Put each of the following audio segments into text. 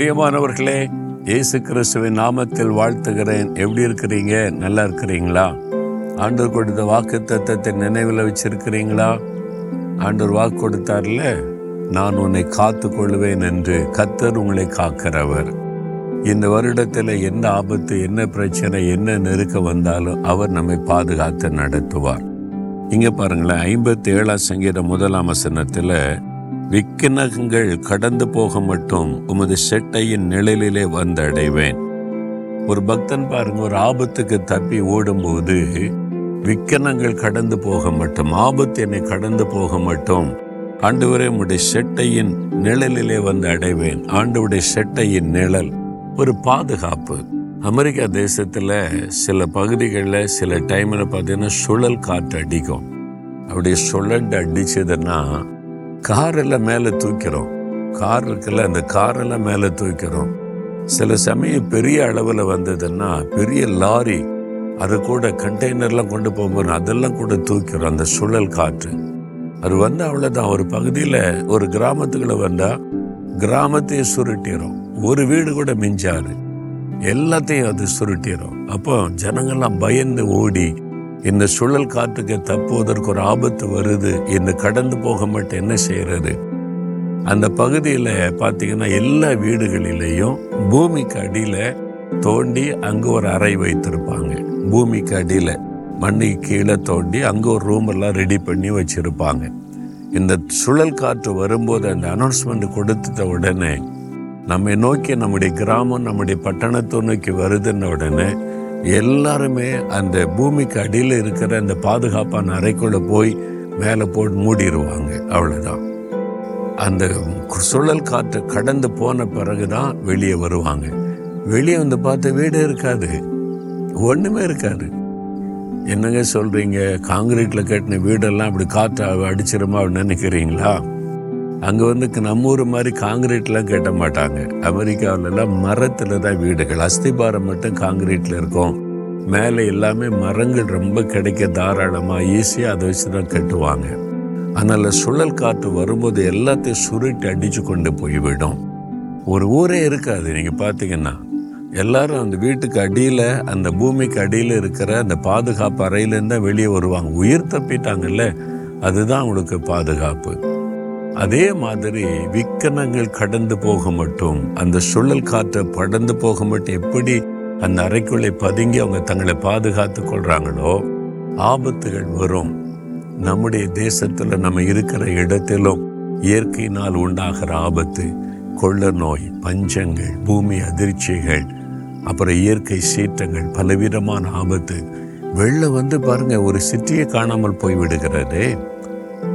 பிரியமானவர்களே இயேசு கிறிஸ்துவின் நாமத்தில் வாழ்த்துகிறேன். எப்படி இருக்கிறீங்க? நல்லா இருக்கிறீங்களா? ஆண்டவர் கொடுத்த வாக்கு தத்தத்தை நினைவில் வச்சிருக்கிறீங்களா? ஆண்டவர் வாக்கு கொடுத்தார்ல நான் உன்னை காத்து கொள்வேன் என்று கத்தர் உங்களை காக்கிறவர். இந்த வருடத்தில் என்ன ஆபத்து என்ன பிரச்சனை என்ன நெருக்க வந்தாலும் அவர் நம்மை பாதுகாத்து நடத்துவார். இங்கே பாருங்களேன் ஐம்பத்தி ஏழாம் சங்கீத முதலாம் வசனத்தில் விக்கினகங்கள் கடந்து போக மட்டும் உமது செட்டையின் நிழலிலே வந்தடைவேன். ஒரு பக்தன் பாருங்க ஒரு ஆபத்துக்கு தப்பி ஓடும்போது விக்கனங்கள் கடந்து போக மட்டும் ஆபத்து என்னை கடந்து போக மட்டும் ஆண்டவரே உடைய செட்டையின் நிழலிலே வந்து அடைவேன். ஆண்டவுடைய செட்டையின் நிழல் ஒரு பாதுகாப்பு. அமெரிக்கா தேசத்துல சில பகுதிகளில் சில டைம்ல பார்த்தீங்கன்னா சுழல் காற்று அடிக்கும். அப்படி சுழண்டு அடிச்சதுன்னா காரெல்லாம் மேலே தூக்கிறோம். கார் இருக்குல்ல அந்த காரெல்லாம் மேலே தூக்கிறோம். சில சமயம் பெரிய அளவில் வந்ததுன்னா பெரிய லாரி அது கூட கண்டெய்னர்லாம் கொண்டு போகும்போது அதெல்லாம் கூட தூக்கிறோம் அந்த சுழல் காற்று. அது வந்து அவ்வளோதான் ஒரு பகுதியில் ஒரு கிராமத்துக்குள்ளே வந்தால் கிராமத்தையும் சுருட்டிடும் ஒரு வீடு கூட மிஞ்சாது. எல்லாத்தையும் அது சுருட்டிடும் அப்போ ஜனங்கள்லாம் பயந்து ஓடி இந்த சுழல் காற்றுக்கு தப்புவதற்கு ஒரு ஆபத்து வருது இந்த கடந்து போக மட்டும் என்ன செய்யறது? அந்த பகுதியில் பார்த்தீங்கன்னா எல்லா வீடுகளிலேயும் பூமிக்கு அடியில் தோண்டி அங்கே ஒரு அறை வைத்திருப்பாங்க. பூமிக்கு அடியில் மண்ணுக்கு கீழே தோண்டி அங்கே ஒரு ரூம் எல்லாம் ரெடி பண்ணி வச்சுருப்பாங்க. இந்த சுழல் காற்று வரும்போது அந்த அனௌன்ஸ்மெண்ட் கொடுத்துட்ட உடனே நம்மை நோக்கி நம்முடைய கிராமம் நம்முடைய பட்டணத்தை நோக்கி வருதுன்ன உடனே எல்லாருமே அந்த பூமிக்கு அடியில் இருக்கிற அந்த பாதுகாப்பான அறைக்குள்ளே போய் மேலே போட்டு மூடிடுவாங்க அவ்வளோதான் அந்த சுழல் காற்று கடந்து போன பிறகு தான் வெளியே வருவாங்க. வெளியே வந்து பார்த்த வீடு இருக்காது. ஒன்றுமே இருக்காது. என்னங்க சொல்கிறீங்க காங்கிரீட்டில் கட்டின வீடெல்லாம் அப்படி காற்று அடிச்சிருமா அப்படின்னு நினைக்கிறீங்களா? அங்கே வந்து நம்ம ஊர் மாதிரி காங்கிரீட்லாம் கட்ட மாட்டாங்க. அமெரிக்காவிலலாம் மரத்தில் தான் வீடுகள். அஸ்திபாரம் மட்டும் காங்கிரீட்டில் இருக்கும். மேலே எல்லாமே மரங்கள் ரொம்ப கிடைக்க தாராளமாக ஈஸியாக அதை வச்சு தான் கட்டுவாங்க. அதனால் சுழல் காற்று வரும்போது எல்லாத்தையும் சுருட்டி அடித்து கொண்டு போய்விடும். ஒரு ஊரே இருக்காது நீங்கள் பார்த்தீங்கன்னா எல்லாரும் அந்த வீட்டுக்கு அடியில் அந்த பூமிக்கு அடியில் இருக்கிற அந்த பாதுகாப்பு அறையிலேருந்து தான் வெளியே வருவாங்க. உயிர் தப்பிட்டாங்கல்ல அதுதான் அவங்களுக்கு பாதுகாப்பு. அதே மாதிரி விக்கனங்கள் கடந்து போக மட்டும் அந்த சுழல் காற்றை படந்து போக மட்டும் எப்படி அந்த அறைக்குள்ளே பதுங்கி அவங்க தங்களை பாதுகாத்து கொள்றாங்களோ ஆபத்துகள் வரும். நம்முடைய தேசத்துல நம்ம இருக்கிற இடத்திலும் இயற்கையினால் உண்டாகிற ஆபத்து கொள்ள நோய் பஞ்சங்கள் பூமி அதிர்ச்சிகள் அப்புறம் இயற்கை சீற்றங்கள் பலவிதமான ஆபத்து வெள்ளம் வந்து பாருங்க ஒரு சிட்டியை காணாமல் போய் விடுகிறதே.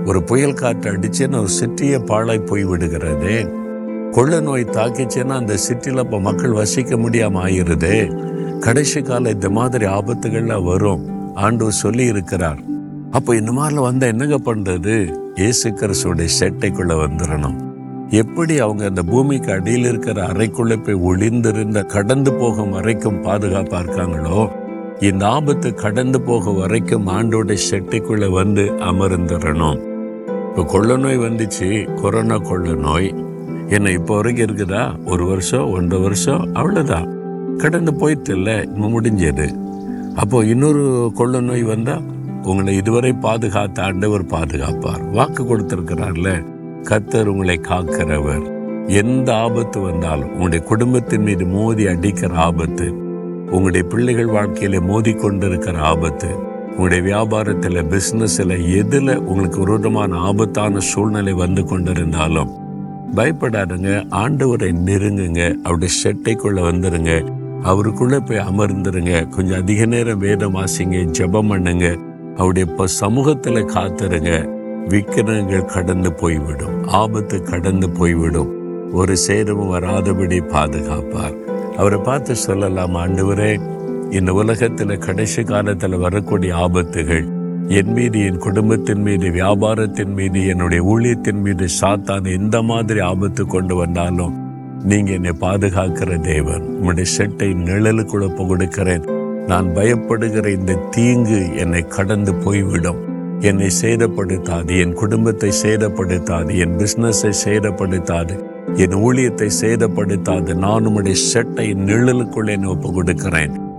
ஒரு புயல் காற்று அடிச்சுன்னு ஒரு சிட்டியை பாழாய் போய் விடுகிறதே. கொள்ள நோய் தாக்கிச்சுன்னா அந்த சிட்டியில் இப்போ மக்கள் வசிக்க முடியாமல் ஆயிடுது கடைசி கால இந்த மாதிரி ஆபத்துகள்லாம் வரும் ஆண்டவர் சொல்லி இருக்கிறார் அப்போ இந்த மாதிரிலாம் வந்தால் என்னங்க பண்ணுறது இயேசு கிறிஸ்துடைய செட்டைக்குள்ளே வந்துடணும் எப்படி அவங்க அந்த பூமிக்கு அடியில் இருக்கிற அறைக்குள்ளே போய் ஒளிந்திருந்த கடந்து போகும் வரைக்கும் பாதுகாப்பாக இருக்காங்களோ? இந்த ஆபத்து கடந்து போக வரைக்கும் ஆண்டோட செட்டைக்குள்ளே வந்து அமர்ந்துடணும் இப்போ கொள்ள நோய் வந்துச்சு கொரோனா கொள்ள நோய். என்ன இப்போ வரைக்கும் இருக்குதா? ஒரு வருஷம் ஒன்றரை வருஷம் அவ்வளோதான் கடந்து போயிட்டு இல்லை முடிஞ்சது. அப்போது இன்னொரு கொள்ள நோய் வந்தால் உங்களை இதுவரை பாதுகாத்த ஆண்டவர் பாதுகாப்பார். வாக்கு கொடுத்துருக்கிறார்ல கத்தர் உங்களை காக்கிறவர். எந்த ஆபத்து வந்தாலும் உங்களுடைய குடும்பத்தின் மீது மோதி அடிக்கிற ஆபத்து உங்களுடைய பிள்ளைகள் வாழ்க்கையில மோதி கொண்டிருக்கிற ஆபத்து உங்களுடைய வியாபாரத்தில் பிஸ்னஸில் எதில் உங்களுக்கு விரோதமான ஆபத்தான சூழ்நிலை வந்து கொண்டிருந்தாலும் பயப்படாதுங்க. ஆண்டவரை நெருங்குங்க. அவருடைய செட்டைக்குள்ளே வந்துருங்க. அவருக்குள்ளே போய் அமர்ந்துருங்க. கொஞ்சம் அதிக நேரம் வேதம் ஆசிங்க ஜெபம் பண்ணுங்க. அவருடைய இப்போ சமூகத்தில் காத்துருங்க. விக்கிரங்கள் கடந்து போய்விடும். ஆபத்து கடந்து போய்விடும். ஒரு சேதமும் வராதபடி பாதுகாப்பார். அவரை பார்த்து சொல்லலாம் ஆண்டவரே இந்த உலகத்தில் கடைசி காலத்தில் வரக்கூடிய ஆபத்துகள் என் மீது என் குடும்பத்தின் மீது வியாபாரத்தின் மீது என்னுடைய ஊழியத்தின் மீது சாத்தான் எந்த மாதிரி ஆபத்து கொண்டு வந்தாலும் நீங்க என்னை பாதுகாக்கிற தேவன். உங்களுடைய செட்டை நிழலுக்குள்ள கொடுக்கிறேன் நான் பயப்படுகிற இந்த தீங்கு என்னை கடந்து போய்விடும். என்னை சேதப்படுத்தாது என் குடும்பத்தை சேதப்படுத்தாது என் பிஸ்னஸை சேதப்படுத்தாது என் ஊழியத்தை சேதப்படுத்தாது. நான் உம்முடைய செட்டை நிழலுக்குள்ளே ஒப்பு கொடுக்கிறேன்